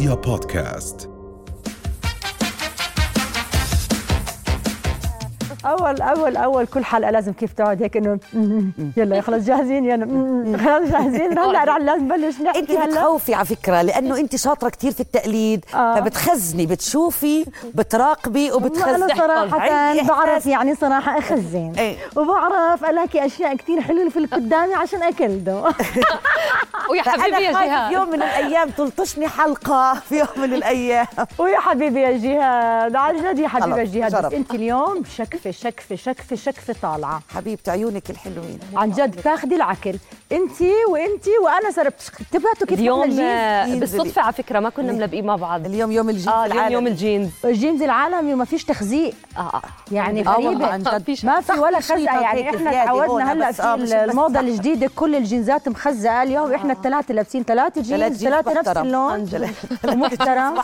رؤيا بودكاست أول أول أول كل حلقة لازم كيف تقعد هيك إنه يلا خلص جاهزين يلا. خلص جاهزين هلا رح لازم نبلش أنت نحكي هلا. بتخوفي على فكرة لأنه أنت شاطرة كتير في التقليد آه. فبتخزني بتشوفي بتراقبي وبتخزني أنا صراحة بعرف يعني صراحة أخزن. إيه. وبعرف ألاقي أشياء كثير حلوة في اللي قدامي عشان أكلده. ويا حبيبي يا خايفة في جهاد يوم من الأيام تلطشني حلقة في يوم من الأيام. ويا حبيبي يا جهاد عن جد يا حبيبي يا جهاد. أنت اليوم شكفه شكفة شكفة شكفة طالعة. حبيبتي عيونك الحلوين. عن جد بتاخدي العقل انت وانت وأنا صرت انتبهتوا كيف اليوم آه، بالصدفة على فكرة ما كنا ملبقين مع بعض. اليوم يوم الجيل آه اليوم العالمي. يوم الجينز. الجينز العالمي وما فيش تخزيق آه آه. يعني آه غريبة. عن جد. فيش- ما في ولا خزقه يعني إحنا تعودنا هلأ آه، في الموضة. الجديدة. كل الجينزات مخزقه اليوم إحنا الثلاثة لابسين. ثلاثة ثلاث جينز ثلاثة نفس. اللون. محترم.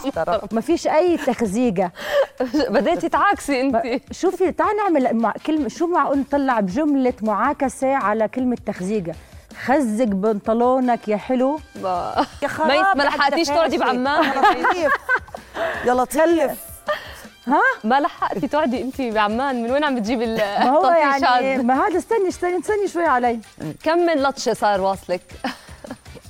ما فيش أي تخزيقه بديتي تعاكسي انت شوفي تعال نعمل مع كلمة شو معقول نطلع بجملة معاكسة على كلمة تخزيقة؟ خزق بنطلونك يا حلو. يا خراب ما لحقتيش تقعدي. بعمان يا لطيف لطيف ما لحقتي تقعدي انت بعمان؟ من وين عم بتجيب ما هو يعني ما هذا استني استني استني شوي علي. كم من لطشة صار واصلك؟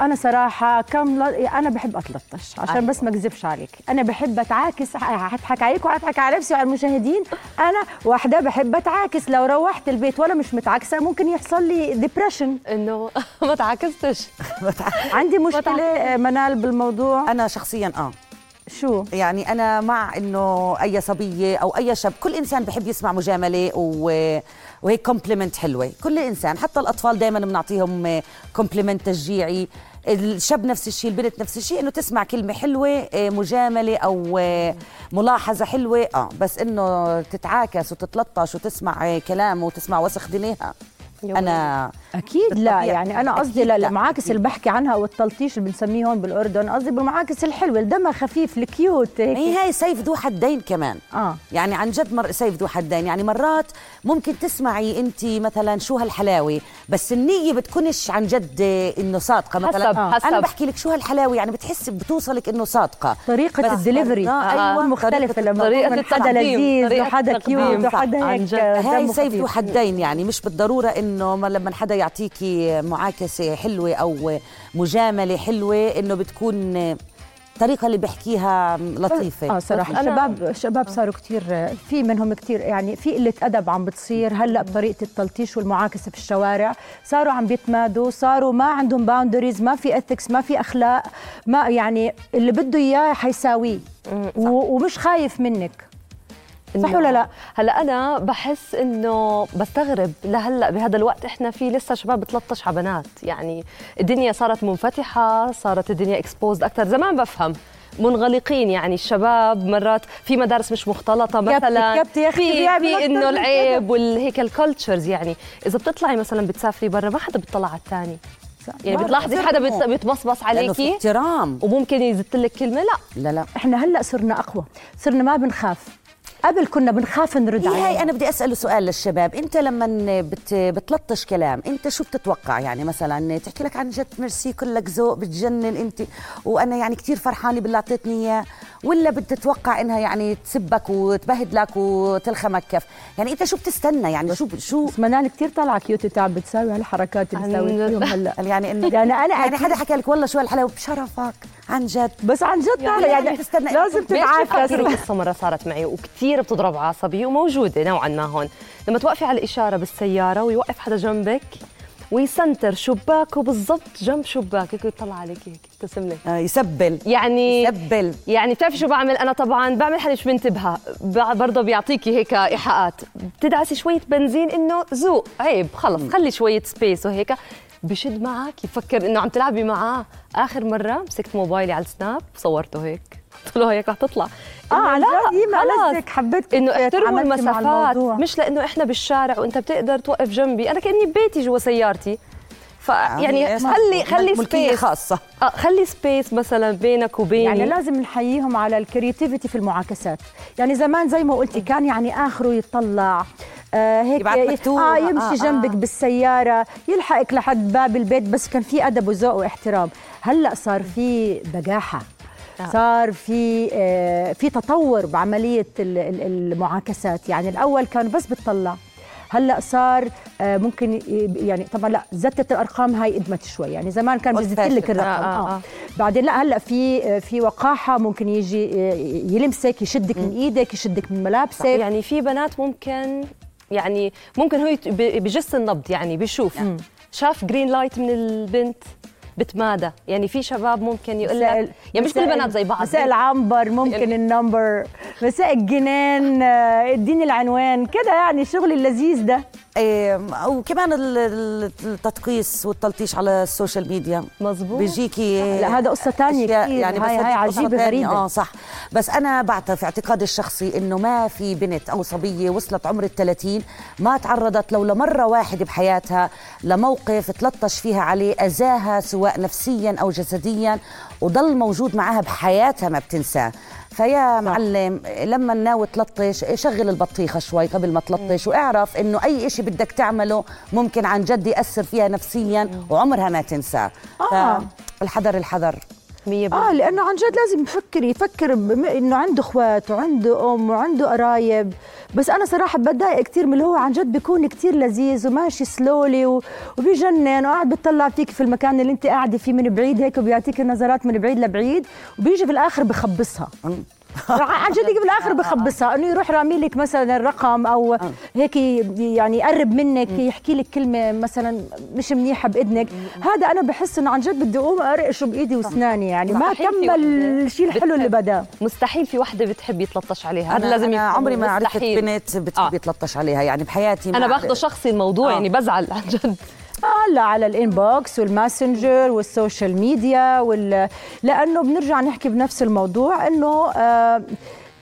أنا صراحة كم ل... أنا بحب أتلطش عشان بس ما أكذبش عليك. أنا بحب أتعاكس هضحك عليك وهضحك على نفسي وعلى المشاهدين. أنا واحدة بحب أتعاكس. لو روحت البيت وأنا مش متعاكسة ممكن يحصل لي depression إنه ما تعاكستش. عندي مشكلة آه، منال بالموضوع. أنا شخصيا آه. شو؟ يعني أنا مع إنه أي صبية أو أي شاب كل إنسان بحب يسمع مجاملة و... وهيك compliment حلوة. كل إنسان حتى الأطفال دائما بنعطيهم compliment تشجيعي. الشاب نفس الشيء البنت نفس الشيء إنه تسمع كلمة حلوة آه، مجاملة أو آه، ملاحظة حلوة. آه بس إنه تتعاكس وتتلطش وتسمع آه، كلام وتسمع وسخ دنيها أنا أكيد لا بالطبيعة. يعني أنا قصدي لا لا. المعاكس اللي بحكي عنها والتلطيش اللي بنسميه هون بالأردن قصدي بالمعاكس الحلوة الدمها خفيف ال cute هيك. هي هاي سيف ذو حدين كمان. آه. يعني عن جد مر سيف ذو حدين. يعني مرات ممكن تسمعي انت مثلا شو هالحلاوة بس النية بتكونش عن جد إنه صادقة. مثلا حسب- حسب. أنا بحكي لك شو هالحلاوة يعني بتحسي بتوصلك إنه صادقة. طريقة بس الدليفري. مرات- أيوة، مختلفة طريقة- لما يكون حدا التقديم، لذيذ وحدا cute وحدا عن هيك جد. هاي سيف ذو. حدين يعني مش بالضرورة إنه ما لما حدا يعطيكي معاكسة حلوة أو مجاملة حلوة إنه بتكون الطريقة اللي بحكيها لطيفة. آه صراحة. الشباب الشباب صاروا كتير في منهم كتير يعني في قلة أدب عم بتصير هلأ بطريقة التلطيش والمعاكسة في الشوارع. صاروا عم بيتمادوا صاروا ما عندهم boundaries ما في ethics ما في أخلاق ما يعني اللي بده إياه حيساويه. ومش خايف منك. صح ولا لا؟ هلا أنا بحس إنه بستغرب لهلأ بهذا الوقت إحنا في لسه شباب بتلطش على بنات. يعني الدنيا صارت منفتحة صارت الدنيا exposed أكثر زمان بفهم منغلقين يعني الشباب مرات في مدارس مش مختلطة مثلا. في في إنه العيب والهيك ال cultures يعني. إذا بتطلعي مثلا بتسافري برا ما حدا بيطلع على الثاني يعني بتلاحظي حدا في عليكي؟ احترام. وممكن يزت لك كلمة لا. لا لا. إحنا هلأ صرنا أقوى. صرنا ما بنخاف. قبل كنا بنخاف نرد هي هاي عليه أنا بدي أسأله سؤال للشباب. أنت لما بت بتلطش كلام أنت شو بتتوقع؟ يعني مثلا تحكي لك عن جد ميرسي كلك ذوق بتجنن أنت. وأنا يعني كتير فرحانة باللي أعطيتني إياه. ولا بتتوقع إنها يعني تسبك وتبهدلك وتلخمك كف يعني أنت شو بتستنى؟ يعني شو شو بس منال كثير طالعه كيوت تعب بتساوي هالحركات اللي. فيهم هلا. يعني إنه يعني أنا يعني حدا حكى لك والله شو هالحلاوة؟ بشرفك. عن جد. بس عن جد يعني يعني بتستنى- لازم تتعافى قصة مرة صارت معي وكثير بتضرب عصبي وموجودة نوعا ما هون. لما توقفي على الإشارة بالسيارة ويوقف حدا جنبك ويسنتر شباكه بالضبط جنب شباكك ويطلع عليك هيك يبتسم لك. آه يسبل. يعني يسبل. يعني بتعرفي شو بعمل؟ أنا طبعا بعمل حالي مش منتبهه برضه بيعطيكي هيك إيحاءات. بتدعسي شوية بنزين إنه ذوق. عيب خلص خلي شوية space وهيك. بشد معك يفكر إنه عم تلعبي معاه. آخر مرة مسكت موبايلي على السناب صورته هيك. قلت له هيك رح تطلع. آه لا، خلص. حبيت إنه احترموا المسافات. مش لإنه إحنا بالشارع وإنت بتقدر توقف جنبي. أنا كأني ببيتي جوا سيارتي. فيعني إيش خلي خلي ملكية space خاصة. آه خلي space مثلا بينك وبيني يعني لازم نحييهم على ال creativity في المعاكسات. يعني زمان زي ما قلتي كان يعني آخره يطلع آه هيك يبعت مكتوب. آه آه، يمشي آه. جنبك بالسيارة يلحقك لحد باب البيت بس كان في أدب وذوق واحترام. هلأ صار في بجاحة آه. صار في آه في تطور بعملية المعاكسات. يعني الأول كان بس بتطلع. هلا صار آه، ممكن يعني طبعا لا زتت الأرقام هاي قدمت شوي يعني زمان كان بزت لك الرقم. آه, آه, آه. بعدين لا هلا في آه، في وقاحة ممكن يجي يلمسك يشدك من إيدك يشدك من ملابسك. يعني في بنات ممكن يعني ممكن هو بجس النبض يعني بيشوف. شاف green light من البنت. بتمادى. يعني في شباب ممكن يقول لك يعني مش كل البنات زي بعض. مساء العنبر ممكن ال number. مساء الجنان آه، اديني العنوان. كده يعني الشغل اللذيذ ده. وكمان التدقيس والتلطيش على ال social media. مزبوط بيجيكي لا هذا قصة ثانية كثير يعني هاي, هاي عجيبة غريبة. آه صح. بس أنا بعترف اعتقادي الشخصي إنه ما في بنت أو صبية وصلت عمر ال30 ما تعرضت لو لمرة واحدة بحياتها لموقف تلطش فيها عليه أذاها سواء نفسيا أو جسديا وضل موجود معها بحياتها ما بتنساه. فيا معلم لما ناوي تلطش شغل البطيخة شوي قبل ما تلطش واعرف إنه أي شيء بدك تعمله ممكن عن جد يأثر فيها نفسيا وعمرها ما تنساه آه. الحذر الحذر. آه لأنه عن جد لازم يفكر يفكر إنه عنده إخوات وعنده أم وعنده قرايب. بس أنا صراحة بتضايق كثير من اللي هو عن جد بيكون كثير لذيذ وماشي سلولي وبيجنن وقاعد بيطلع فيك في المكان اللي أنت قاعدة فيه من بعيد هيك وبيعطيك النظرات من بعيد لبعيد وبيجي في الآخر بخبصها. عن جد يجي بالآخر بخبصها. إنه يروح رامي لك مثلا الرقم أو هيك يعني يقرب منك يحكي لك كلمة مثلا مش منيحة بإذنك. هذا أنا بحس إنه عن جد بدي أقوم ارقشه بإيدي وأسناني. يعني ما كمل الشيء الحلو اللي بدأ. مستحيل في وحدة بتحب يتلطش عليها. هذا لازم أنا عمري ما عرفت بنت بتحب آه. يتلطش عليها. يعني بحياتي أنا باخذه شخصي الموضوع آه. يعني بزعل عن جد. هلا على ال inbox وال Messenger وال social media وال... لأنه بنرجع نحكي بنفس الموضوع إنه آه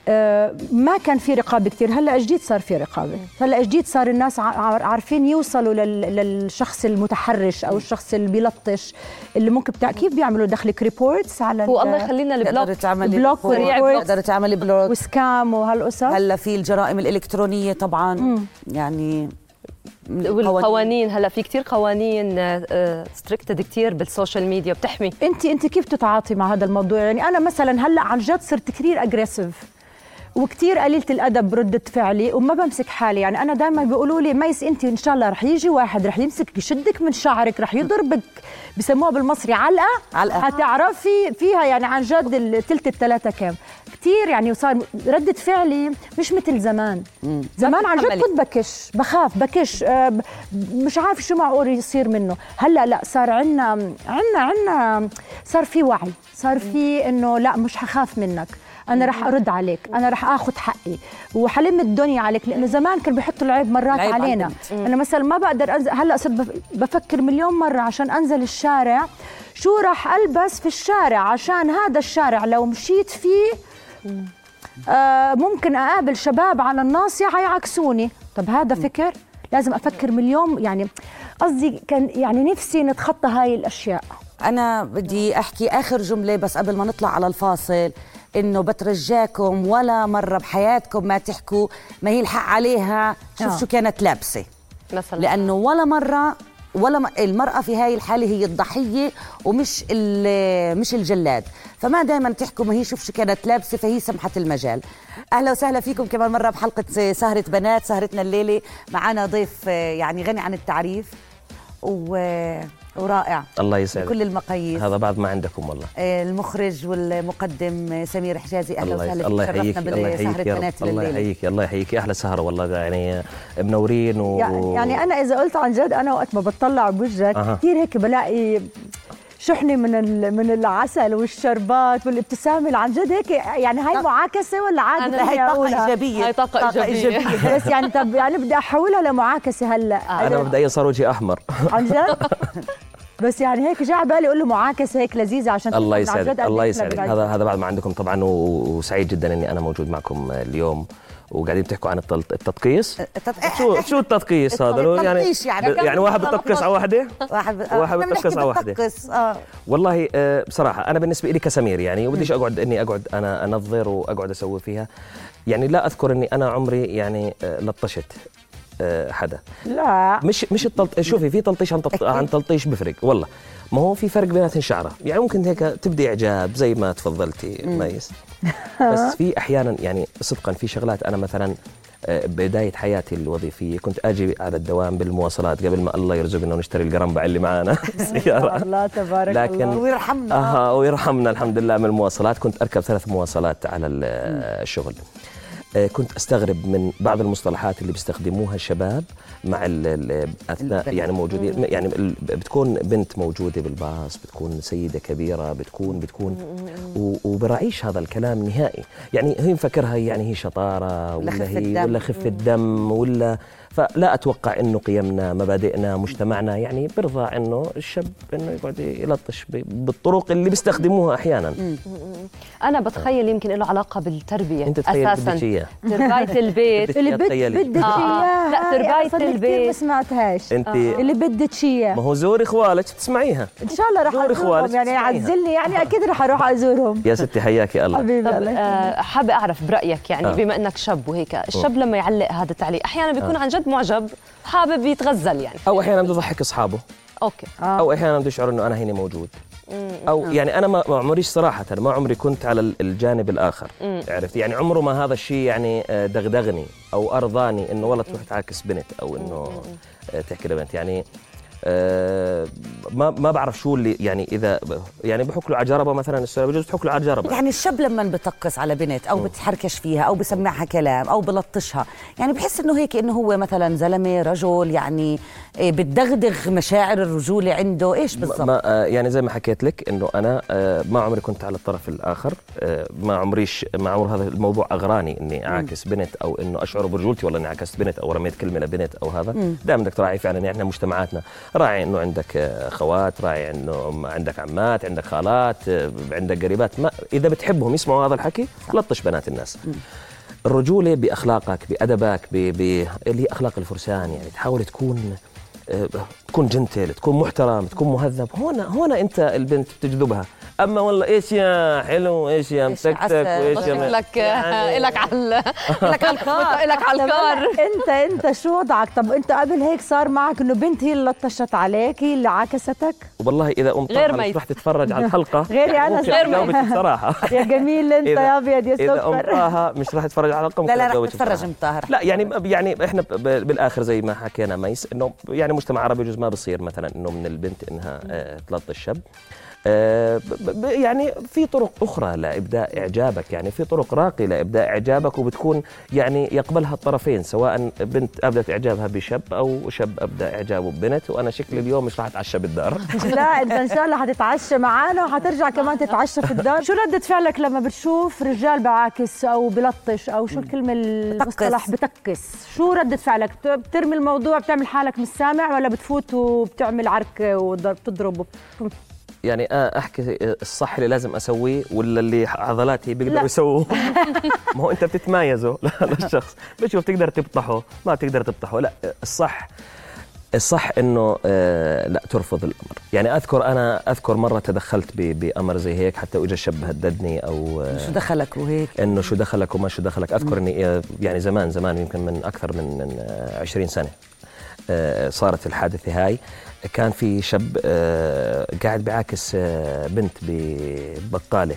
آه ما كان في رقابة كثير هلأ جديد صار في رقابة؟ هلأ جديد صار الناس عارفين يوصلوا للشخص المتحرش أو الشخص اللي بيلطش اللي ممكن بتاع كيف بيعملوا دخلك reports على هو الله يخلينا ال block تعملي block تقدري تعملي block و scam وهالقصص. هلأ في الجرائم الإلكترونية طبعا. مم. يعني والقوانين. هلا في كثير قوانين restricted كثير بال social media بتحمي. انت انت كيف تتعاطي مع هذا الموضوع؟ يعني أنا مثلا هلأ عن جد صرت كثير aggressive وكثير قليلة الأدب بردة فعلي وما بمسك حالي. يعني أنا دائما بيقولوا لي ميس أنت إن شاء الله رح يجي واحد رح يمسك يشدك من شعرك رح يضربك بسموها بالمصري علقة. علقة. حتعرفي فيها يعني عن جد الثلث الثلاثه كام. كثير يعني وصار ردة فعلي مش مثل زمان. مم. زمان عن جد كنت بكش بخاف بكش آه، مش عارف شو معقول يصير منه. هلأ لا صار عندنا عندنا عندنا صار في وعي صار في إنه لا مش حخاف منك. أنا رح أرد عليك أنا رح آخذ حقي. وحلم الدنيا عليك لأنه زمان كانوا بيحطوا العيب مرات العيب علينا. أنا مثلا ما بقدر أنزل هلأ صرت بفكر مليون مرة عشان أنزل الشارع شو رح ألبس في الشارع؟ عشان هذا الشارع لو مشيت فيه آه ممكن أقابل شباب على الناصيه حيعكسوني طب هذا فكر؟ لازم أفكر مليون يعني قصدي كان يعني نفسي نتخطى هاي الأشياء. أنا بدي أحكي آخر جملة بس قبل ما نطلع على الفاصل إنه بترجاكم ولا مرة بحياتكم ما تحكوا ما هي الحق عليها. شوف أوه. شو كانت لابسة. مثلا. لأنه ولا مرة ولا المرأة في هاي الحالة هي الضحية ومش مش الجلاد. فما دائما تحكوا ما هي شوف شو كانت لابسة فهي سمحت المجال. أهلا وسهلا فيكم كمان مرة بحلقة سهرة بنات سهرتنا الليلة. معنا ضيف يعني غني عن التعريف. و ورائع. الله يسعدك. كل المقاييس. هذا بعد ما عندكم والله. آه، المخرج والمقدم سمير حجازي أهلا وسهلا الله يحييك الله يحييك يا رب الله يحييك الله يحييك. أحلى سهره والله يعني منورين و... يعني أنا إذا قلت عن جد أنا وقت ما بتطلع بوجهك أه. كثير هيك بلاقي شحنة من من العسل والشربات والابتسامة اللي عن جد هيك يعني هاي معاكسة ولا عادي هي طاقة إيجابية. هي طاقة إيجابية. بس يعني طب يعني بدي أحولها لمعاكسة هلأ. أنا بدي صار وجهي أحمر. عن جد؟ بس يعني هيك جاء بالي أقول له معاكسه هيك لذيذة عشان الله يسعدك الله يسعدك. هذا هذا بعد ما عندكم طبعا وسعيد جدا إني أنا موجود معكم اليوم. وقاعدين بتحكوا عن التدقيس شو شو التدقيس هذا؟ يعني يعني, يعني واحد بتدقس على واحدة؟ واحد واحد بتدقس على واحدة. آه. والله آه، بصراحة أنا بالنسبة لي كسمير يعني وبديش أقعد إني أقعد أنا أنظر وأقعد أسوي فيها. يعني لا أذكر إني أنا عمري يعني آه، لطشت. آه، حدا. لا. مش مش التلط... شوفي في تلطيش عن تلط... عن تلطيش بفرق والله. ما هو في فرق بيناتهم شعرة. يعني ممكن هيك تبدي إعجاب زي ما تفضلتي ميس. بس في أحيانا يعني صدقا في شغلات أنا مثلا آه، بداية حياتي الوظيفية كنت أجي على الدوام بالمواصلات قبل ما الله يرزقنا ونشتري القرنبع اللي معانا. سيارة. الله تبارك لكن الله ويرحمنا. أها ويرحمنا الحمد لله من المواصلات. كنت أركب ثلاث مواصلات على ال- الشغل آه، كنت أستغرب من بعض المصطلحات اللي بيستخدموها الشباب مع أثناء. يعني موجودين. يعني بتكون بنت موجودة بالباص بتكون سيدة كبيرة بتكون بتكون و- وبراعيش هذا الكلام نهائي. يعني هي مفكرها يعني هي شطارة ولا هي. ولا خفة دم ولا فلا أتوقع إنه قيمنا مبادئنا مجتمعنا يعني بيرضى إنه الشاب إنه يقعد يلطش بالطرق اللي بيستخدموها أحيانا. أنا بتخيل يمكن له علاقة بالتربية أنت تخيل أساسا. اياه ترباية البيت. اللي. بدك آه، آه. اياها لا، كتير البيت. ما سمعتهاش. أنت اللي بدك إياه. ما هو زوري خوالك تسمعيها. إن شاء الله إخوانك أزورهم. يعني. عزلني يعني أكيد رح أروح أزورهم. يا ستي حياكي الله. حبيبي. آه، حابة أعرف برأيك يعني آه. بما أنك شاب وهيك الشاب لما يعلق هذا التعليق أحيانا بيكون عن جد معجب حابب يتغزل يعني. أو أحيانا بده يضحك أصحابه. أوكي. آه. أو أحيانا بده يشعر إنه أنا هنا موجود. أو يعني أنا ما عمريش صراحة ما عمري كنت على ال- الجانب الآخر. عرفت؟ يعني عمره ما هذا الشيء يعني آه، دغدغني أو أرضاني إنه والله تروح تعاكس بنت أو إنه آه، تحكي لبنت. يعني آه، ما ما بعرف شو اللي يعني اذا يعني بحك له على جربه مثلا السؤال بجوز تحك له على جربه يعني الشاب لما بتقص على بنت أو بتحركش فيها أو بسمعها كلام أو بلطشها يعني بحس إنه هيك إنه هو مثلا زلمة رجل يعني إيه، بتدغدغ مشاعر الرجولة عنده. إيش بالضبط؟ ما آه، يعني زي ما حكيت لك إنه أنا آه، ما عمري كنت على الطرف الآخر آه، ما عمريش ما عمر هذا الموضوع أغراني إني أعاكس بنت أو إنه أشعر برجولتي. والله إني عكست بنت أو رميت كلمة لبنت أو هذا. دائما بدك تراعي فعلا يعني إحنا مجتمعاتنا. راعي إنه عندك آه، أخوات راعي إنه عندك عمات عندك خالات آه، عندك قريبات ما إذا بتحبهم يسمعوا هذا الحكي لطش بنات الناس. الرجولة بأخلاقك بأدبك ب... ب... اللي هي أخلاق الفرسان يعني تحاول تكون آه، تكون جنتل تكون محترم تكون مهذب. هون هون أنت البنت بتجذبها. أما والله إيش يا حلو إيش يا مسكتك. وإيش يا لك يعني- لك على لك على الكار لك على الكار انت أنت شو وضعك؟ طب أنت قبل هيك صار معك إنه بنت هي اللي لطشت عليك هي اللي عاكستك؟ والله إذا قمت غير ميت. رح تتفرج على الحلقة. غيري أنا ممكن غير ميت. بصراحة. يا جميل أنت يا ابيض يا إذا سكر امراها مش رح تتفرج على الحلقة لا لا رح تتفرج بصراحة. مطاهر لا يعني يعني إحنا بالآخر زي ما حكينا ميس إنه يعني مجتمع عربي يجوز ما بصير مثلا إنه من البنت إنها آه، تلطش الشاب يعني في طرق أخرى لإبداء إعجابك يعني في طرق راقية لإبداء إعجابك وبتكون يعني يقبلها الطرفين سواء بنت أبدت إعجابها بشاب أو شاب ابدا إعجابه ببنت وأنا شكلي اليوم مش راح أتعشى بالدار. لا إنت إن شاء الله حتتعشى معانا وحترجع كمان تتعشى في الدار. شو ردة فعلك لما بتشوف رجال بعاكس أو بلطش أو شو الكلمة المصطلح؟ بتكس شو ردة فعلك؟ بت- بترمي الموضوع بتعمل حالك مش سامع ولا بتفوت وبتعمل عركة وبتضرب وب- يعني آه، أحكي الصح اللي لازم أسويه ولا اللي عضلاتي لا. بيقدروا يسووه؟ ما هو أنت بتتمايزوا للشخص بتشوف تقدر تبطحه ما بتقدر تبطحه. لا الصح الصح إنه آه لا ترفض الأمر. يعني أذكر أنا أذكر مرة تدخلت بأمر زي هيك حتى اجى شاب هددني أو آه شو دخلك وهيك؟ إنه شو دخلك وما شو دخلك. أذكر إني آه، يعني زمان زمان يمكن من أكثر من من آه، 20 سنة آه، صارت الحادثة هاي. كان في شاب آه، قاعد بيعاكس آه، بنت ببقالة.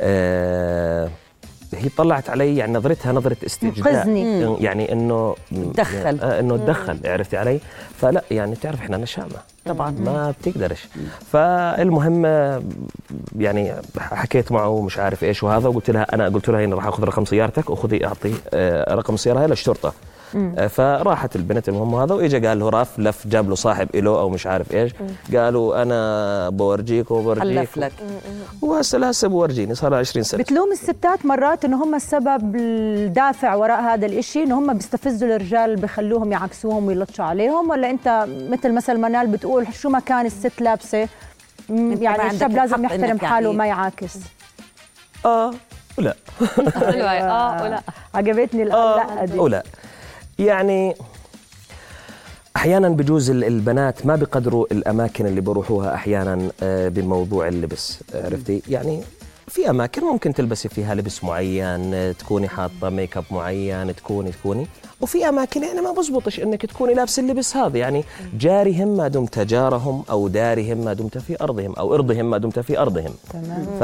آه، هي طلعت علي يعني نظرتها نظرة استجداء. انقذني. يعني إنه تدخل. إنه تدخل عرفتي علي؟ فلا يعني تعرف إحنا نشامة. طبعا. ما بتقدرش. فالمهم يعني حكيت معه مش عارف إيش وهذا وقلت لها أنا قلت لها هنا راح أخذ رقم سيارتك وخذي أعطي رقم السيارة هاي للشرطة. آه، فراحت البنت المهم هذا واجى قال له رف لف جاب له صاحب له أو مش عارف إيش. قالوا أنا بورجيك وبورجيك حلف لك. وهسه هسه بورجيني صار لها 20 سنة. بتلوم الستات مرات إنه هم السبب الدافع وراء هذا الإشي إنه هم بيستفزوا الرجال بخلوهم يعكسوهم ويلطشوا عليهم ولا أنت مثل مثل منال بتقول شو ما كان الست لابسة يعني الشاب لازم يحترم إنك حاله يعني- وما يعاكس. آه ولا. حلوة آه ولا. عجبتني لا دي ولا. يعني أحيانا بجوز ال- البنات ما بقدروا الأماكن اللي بروحوها أحيانا آه، بموضوع اللبس عرفتي؟ يعني في أماكن ممكن تلبسي فيها لبس معين تكوني حاطة make up معين تكوني تكوني. وفي أماكن يعني ما بزبطش إنك تكوني لابس اللبس هذا. يعني جارهم ما دمت جارهم أو دارهم ما دمت في أرضهم أو إرضهم ما دمت في أرضهم. تمام. ف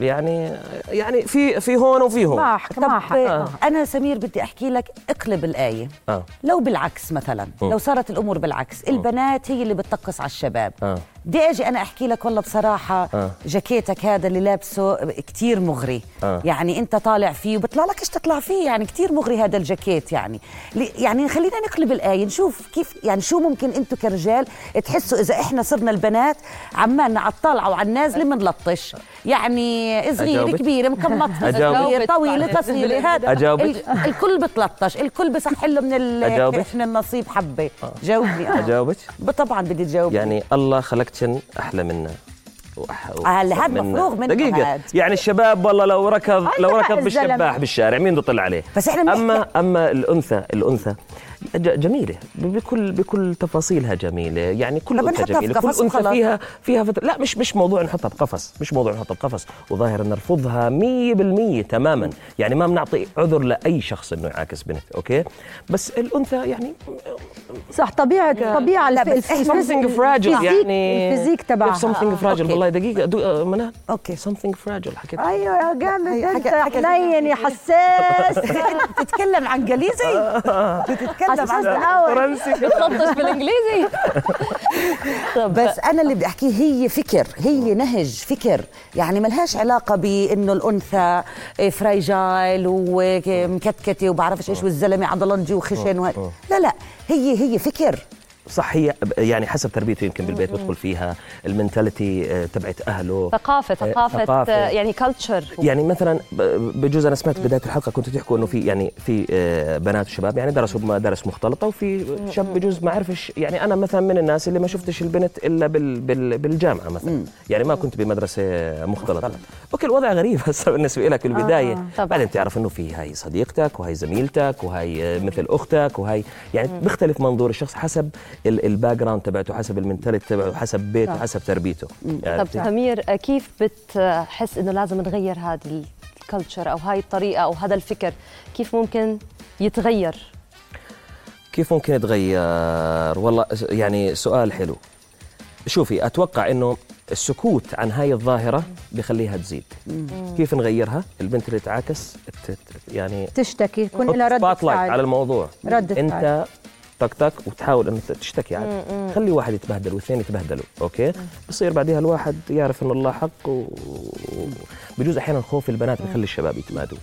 يعني يعني في في هون وفي هون. ما طب آه. أنا سمير بدي أحكي لك اقلب الآية. آه. لو بالعكس مثلا مم. لو صارت الأمور بالعكس البنات هي اللي بتطقس على الشباب. آه. بدي أجي أنا أحكي لك والله بصراحة آه. جاكيتك هذا اللي لابسه كتير مغري. آه. يعني أنت طالع فيه وبطلع لك إيش تطلع فيه؟ يعني كتير مغري هذا الجاكيت. يعني لي- يعني خلينا نقلب الآية نشوف كيف يعني شو ممكن أنتم كرجال تحسوا إذا إحنا صرنا البنات عمالنا على الطالعه وعلى النازله بنلطش يعني صغير أجاوبك؟ كبير مكمط أجاوبك؟ صغير طويل قصير هذا أجاوبك؟ ال- الكل بتلطش الكل بصح له من أجاوبك؟ من النصيب حبة جاوبني آه. اجاوبك طبعا بدي تجاوب يعني الله خلقتن أحلى منا هلا هاد منا. مفروغ منه دقيقة هاد. يعني الشباب والله لو ركض لو ركض. بالشباح بالشارع مين بده يطلع عليه بس بنحكي- اما أما الانثى الأنثى ج- جميلة. بكل بكل تفاصيلها جميلة. يعني كل طب انثى جميلة. كل انثى. فيها فيها فترة لا مش مش موضوع نحطها بقفص. مش موضوع نحطها بقفص. وظاهر نرفضها 100% تماما. يعني ما بنعطي عذر لأي شخص إنه يعاكس بنت okay؟ بس الأنثى يعني صح طبيعة طبيعة لا، الف- بس الف- something fragile. ال physique- يعني ال physique تبعها something fragile. والله دقيقة دو- آه، منال؟ okay. something fragile حكيت. أيوه يا جامد. هي أنت حنين يا حساس. تتكلم إنجليزي؟ بتتكلم حساس عن الأول. فرنسي. بتلطش بالإنجليزي. طب. بس أنا اللي بدي أحكيه هي فكر هي نهج فكر. يعني ملهاش علاقة بإنه الأنثى fragile ومكتكتة وبعرفش إيش والزلمة عضلنجي وخشن. لا لا هي هي فكر. صح هي يعني حسب تربيته يمكن بالبيت بدخل فيها ال mentality آه، تبعت أهله. ثقافة ثقافة ثقافة. آه، يعني culture يعني مثلا بجوز أنا سمعت بداية الحلقة كنتوا تحكوا إنه في يعني في آه، بنات وشباب يعني درسوا بمدارس مختلطة وفي شاب بجوز ما عرفش يعني أنا مثلا من الناس اللي ما شفتش البنت إلا بال بال بالجامعة مثلا. يعني ما كنت بمدرسة مختلطة. okay الوضع غريب هسه بالنسبة لك بالبدايه طبعاً. بعدين تعرف إنه في هاي صديقتك وهي زميلتك وهي آه، مثل أختك وهي يعني بيختلف منظور الشخص حسب ال background تبعته حسب ال mentality تبعه حسب بيته حسب تربيته. طب عرفتي؟ سمير آه، كيف بتحس إنه لازم نغير هذه ال culture أو هاي الطريقة أو هذا الفكر؟ كيف ممكن يتغير؟ كيف ممكن يتغير؟ والله يعني سؤال حلو. شوفي أتوقع إنه السكوت عن هاي الظاهرة بخليها تزيد. كيف نغيرها؟ البنت اللي تعاكس ت- ت- يعني تشتكي يكون لها رد spotlight على فعل الموضوع. ردة أنت تك تك وتحاول انه تشتكي عادي خلي واحد يتبهدل واثنين يتبهدلوا okay؟ بصير بعدها الواحد يعرف إنه الله حق و... بجوز أحيانا خوف البنات بخلي الشباب يتمادوا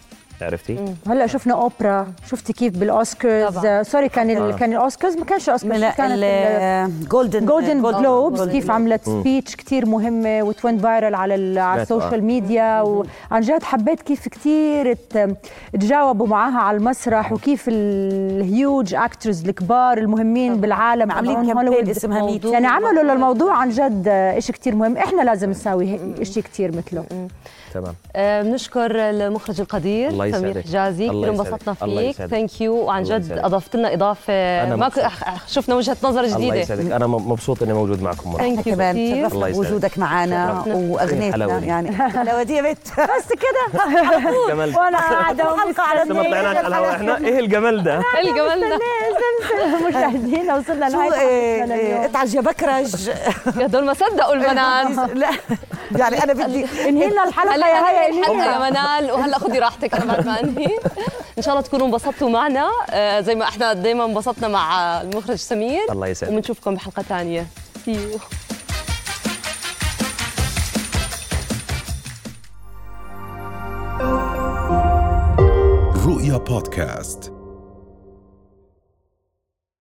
عرفتي؟ هلا شفنا أوبرا شفتي كيف بالأوسكارز؟ طبعاً. آه، sorry كان ال... كان الأوسكارز؟ ما كانش اوسكارز من كانت ال- Golden Golden Globes كيف عملت speech كتير مهمة و went viral على على آه. السوشيال ميديا وعن جد حبيت كيف كتير ت- تجاوبوا معاها على المسرح وكيف ال huge actors الكبار المهمين بالعالم عاملين campaign هوليوود. اسمها Me Too يعني عملوا للموضوع عن جد شيء كتير مهم. إحنا لازم نساوي شيء كتير مثله. تمام. آه، بنشكر المخرج القدير الله سمير يسعدك. حجازي. الله كثير. انبسطنا الله فيك. يسعدك. thank you وعن الله جد. أضفت لنا إضافة. أنا ما شفنا وجهة نظر الله جديدة. يسعدك. أنا مبسوط إني موجود معكم مرة. thank you كمان. كثير تشرفنا الله. بوجودك معنا. وأغنيتنا. يعني الحلاوه دي يا بنت. بس كده. وأنا قاعدة الحلقة على إحنا إيه الجمال ده؟ الجمال ده؟ مشاهدينا وصلنا شو لنهايه إيه، حلقتنا إيه، اليوم اتعج يا بكرج. هدول ما صدقوا البنات لا يعني أنا بدي انهينا الحلقة يا هي هيا انهينا يا منال وهلا خذي راحتك أنا بعد ما أنهي. إن شاء الله تكونوا انبسطتوا معنا. آه، زي ما إحنا دائما انبسطنا مع المخرج سمير. الله يسعدك. وبنشوفكم بحلقة ثانية See you. رؤيا بودكاست.